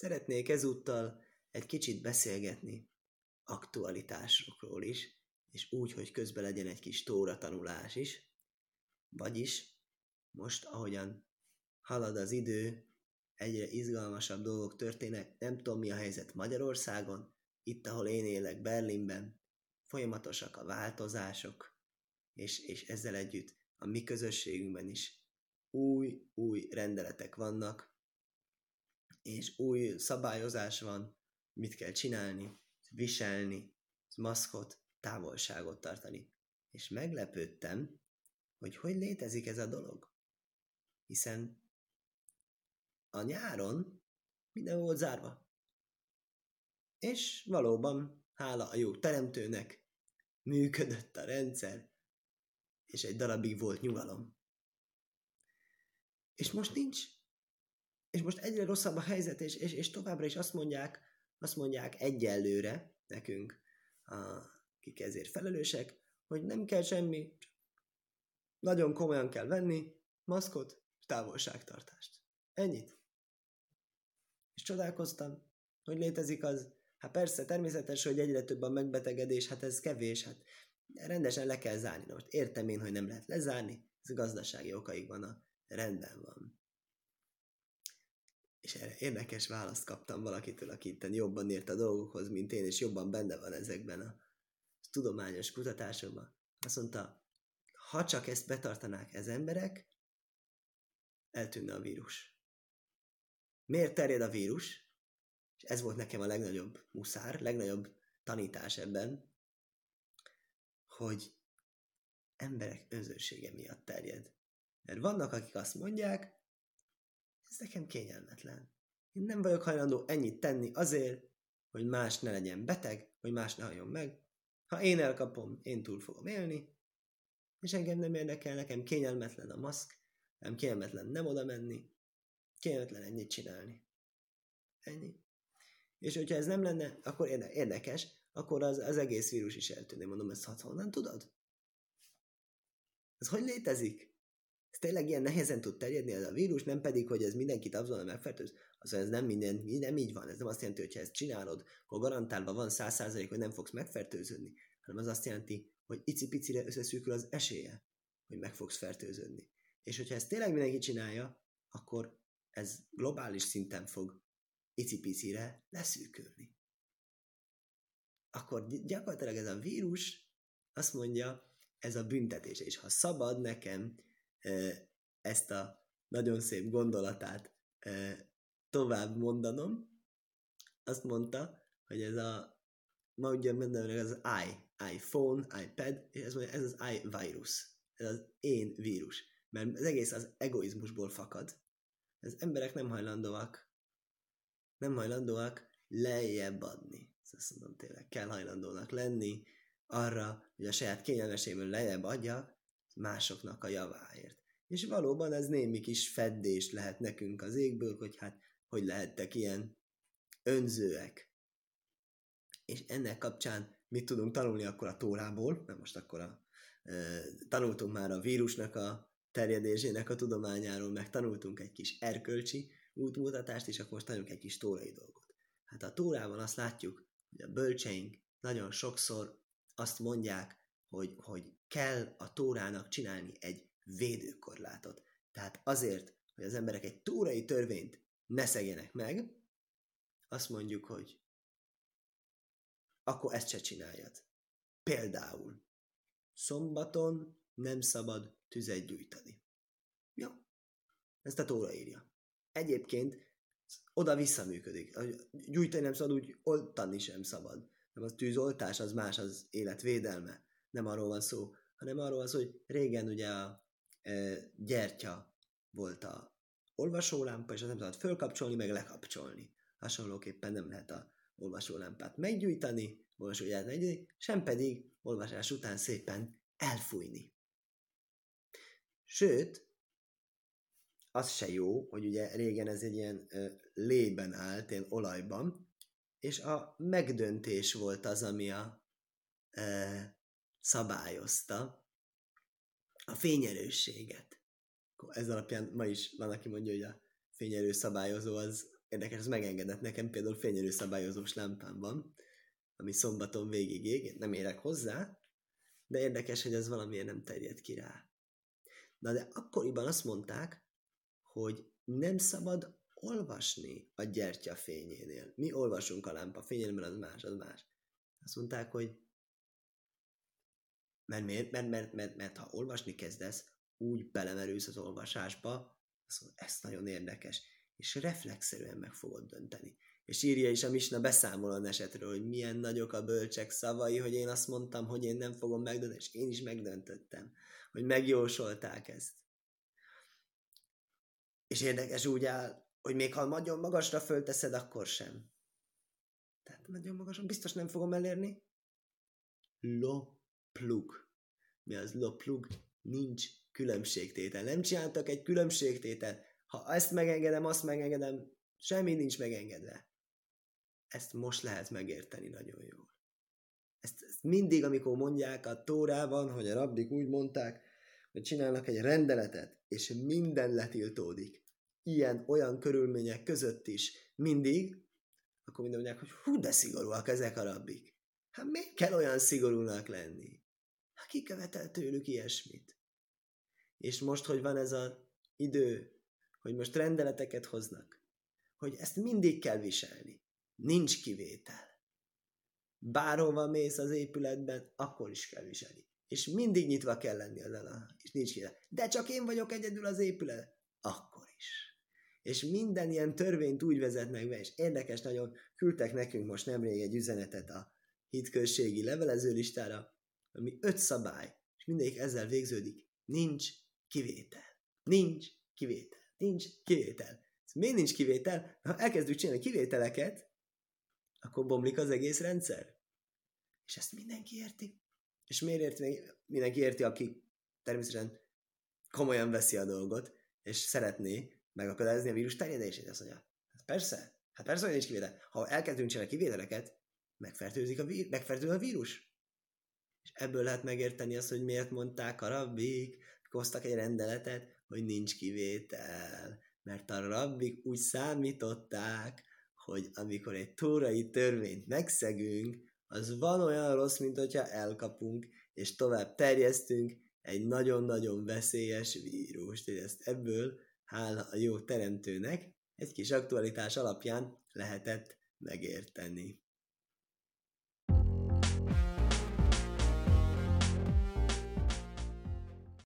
Szeretnék ezúttal egy kicsit beszélgetni aktualitásokról is, és úgy, hogy közben legyen egy kis tóra tanulás is. Vagyis most, ahogyan halad az idő, egyre izgalmasabb dolgok történnek, nem tudom mi a helyzet Magyarországon, itt, ahol én élek Berlinben, folyamatosak a változások, és, és ezzel együtt a mi közösségünkben is új, új rendeletek vannak, és új szabályozás van, mit kell csinálni, viselni, maszkot, távolságot tartani. És meglepődtem, hogy hogy létezik ez a dolog. Hiszen a nyáron minden volt zárva. És valóban, hála a jó teremtőnek, működött a rendszer, és egy darabig volt nyugalom. És most nincs. És most egyre rosszabb a helyzet, és, és, és továbbra is azt mondják, azt mondják egyelőre nekünk, akik ezért felelősek, hogy nem kell semmi, nagyon komolyan kell venni, maszkot, távolságtartást. Ennyit. És csodálkoztam, hogy létezik az, hát persze, természetes, hogy egyre több a megbetegedés, hát ez kevés, hát rendesen le kell zárni. Na most értem én, hogy nem lehet lezárni, ez gazdasági okaik van, a rendben van. És erre érdekes választ kaptam valakitől, aki itt jobban ért a dolgokhoz, mint én, és jobban benne van ezekben a tudományos kutatásokban. Azt mondta, ha csak ezt betartanák ez emberek, eltűnne a vírus. Miért terjed a vírus? És ez volt nekem a legnagyobb muszár, legnagyobb tanítás ebben, hogy emberek önzősége miatt terjed. Mert vannak, akik azt mondják, ez nekem kényelmetlen. Én nem vagyok hajlandó ennyit tenni azért, hogy más ne legyen beteg, hogy más ne halljon meg. Ha én elkapom, én túl fogom élni, és engem nem érdekel, nekem kényelmetlen a maszk, nem kényelmetlen nem oda menni, kényelmetlen ennyit csinálni. Ennyi. És hogyha ez nem lenne, akkor érdekes, akkor az, az egész vírus is eltűnne. Mondom, ezt hat honnan tudod? Ez hogy létezik? Ez tényleg ilyen nehezen tud terjedni ez a vírus, nem pedig, hogy ez mindenkit azonnal megfertőz. Az, ez nem minden, nem így van. Ez nem azt jelenti, hogy ha ezt csinálod, akkor garantálva van száz százalék, hogy nem fogsz megfertőződni, hanem az azt jelenti, hogy icipicire összeszűkül az esélye, hogy meg fogsz fertőződni. És hogyha ezt tényleg mindenki csinálja, akkor ez globális szinten fog icipicire leszűkülni. Akkor gyakorlatilag ez a vírus azt mondja, ez a büntetés. És ha szabad nekem ezt a nagyon szép gondolatát tovább mondanom, azt mondta, hogy ez a, ma ugye mindenre az i, iPhone, iPad, és ez, mondja, ez az i-virus, ez az én vírus. Mert az egész az egoizmusból fakad. Az emberek nem hajlandóak, nem hajlandóak lejjebb adni. Ezt mondom tényleg, kell hajlandónak lenni arra, hogy a saját kényelmeséből lejjebb adja másoknak a javáért. És valóban ez némi kis feddés lehet nekünk az égből, hogy hát hogy lehettek ilyen önzőek. És ennek kapcsán mit tudunk tanulni akkor a tórából, mert most akkor a, e, tanultunk már a vírusnak a terjedésének a tudományáról, meg tanultunk egy kis erkölcsi útmutatást, és akkor most tanulunk egy kis tórai dolgot. Hát a tórában azt látjuk, hogy a bölcseink nagyon sokszor azt mondják, hogy, hogy kell a tórának csinálni egy védőkorlátot. Tehát azért, hogy az emberek egy tórai törvényt ne szegjenek meg, azt mondjuk, hogy akkor ezt se csináljad. Például szombaton nem szabad tüzet gyújtani. Jó? Ezt a tóra írja. Egyébként oda-vissza működik. Gyújtani nem szabad, úgy oltani sem szabad. Nem az tűzoltás, az más, az életvédelme. Nem arról van szó, hanem arról szó, hogy régen ugye a e, gyertya volt a olvasólámpa, és azt nem szabad fölkapcsolni, meg lekapcsolni. Hasonlóképpen nem lehet a olvasólámpát meggyújtani, olvasóját meggyújtani, sem pedig olvasás után szépen elfújni. Sőt, az se jó, hogy ugye régen ez egy ilyen ö, lében állt, ilyen olajban, és a megdöntés volt az, ami a ö, szabályozta a fényerősséget. Ez alapján ma is van, aki mondja, hogy a fényerő szabályozó az érdekes, ez megengedett nekem például fényerő szabályozós lámpámban, ami szombaton végig ég, nem érek hozzá, de érdekes, hogy ez valamiért nem terjed ki rá. Na de akkoriban azt mondták, hogy nem szabad olvasni a gyertya fényénél. Mi olvasunk a lámpa fényénél, mert az más, az más. Azt mondták, hogy mert, miért? Mert, mert, mert, mert ha olvasni kezdesz, úgy belemerülsz az olvasásba, mondod, ez nagyon érdekes, és reflexzerűen meg fogod dönteni. És írja is a Misna beszámol a esetről, hogy milyen nagyok a bölcsek szavai, hogy én azt mondtam, hogy én nem fogom megdönteni, és én is megdöntöttem, hogy megjósolták ezt. És érdekes úgy áll, hogy még ha nagyon magasra fölteszed, akkor sem. Tehát nagyon magasan biztos nem fogom elérni. Lo plug. Mi az lo plug? Nincs különbségtétel. Nem csináltak egy különbségtétel. Ha ezt megengedem, azt megengedem, semmi nincs megengedve. Ezt most lehet megérteni nagyon jól. Ezt, ezt mindig, amikor mondják a Tórában, hogy a rabbik úgy mondták, hogy csinálnak egy rendeletet, és minden letiltódik. Ilyen, olyan körülmények között is mindig, akkor minden mondják, hogy hú, de szigorúak ezek a rabbik. Hát miért kell olyan szigorúnak lenni? Ki követel tőlük ilyesmit? És most, hogy van ez az idő, hogy most rendeleteket hoznak, hogy ezt mindig kell viselni. Nincs kivétel. Bárhova mész az épületben, akkor is kell viselni. És mindig nyitva kell lenni az a, és nincs kivétel. De csak én vagyok egyedül az épület. Akkor is. És minden ilyen törvényt úgy vezetnek be, és érdekes nagyon, küldtek nekünk most nemrég egy üzenetet a hitközségi levelező listára, ami öt szabály, és mindegyik ezzel végződik. Nincs kivétel. Nincs kivétel. Nincs kivétel. Ez miért nincs kivétel? Ha elkezdjük csinálni kivételeket, akkor bomlik az egész rendszer. És ezt mindenki érti. És miért érti? Mindenki érti, aki természetesen komolyan veszi a dolgot, és szeretné megakadályozni a vírus terjedését. Azt mondja, hát persze, hát persze, hogy nincs kivétel. Ha elkezdünk csinálni kivételeket, megfertőzik a, vír, megfertőzik a vírus. És ebből lehet megérteni azt, hogy miért mondták a rabbik, hoztak egy rendeletet, hogy nincs kivétel. Mert a rabbik úgy számították, hogy amikor egy tórai törvényt megszegünk, az van olyan rossz, mint hogyha elkapunk, és tovább terjesztünk egy nagyon-nagyon veszélyes vírust. És ezt ebből, hála a jó teremtőnek, egy kis aktualitás alapján lehetett megérteni.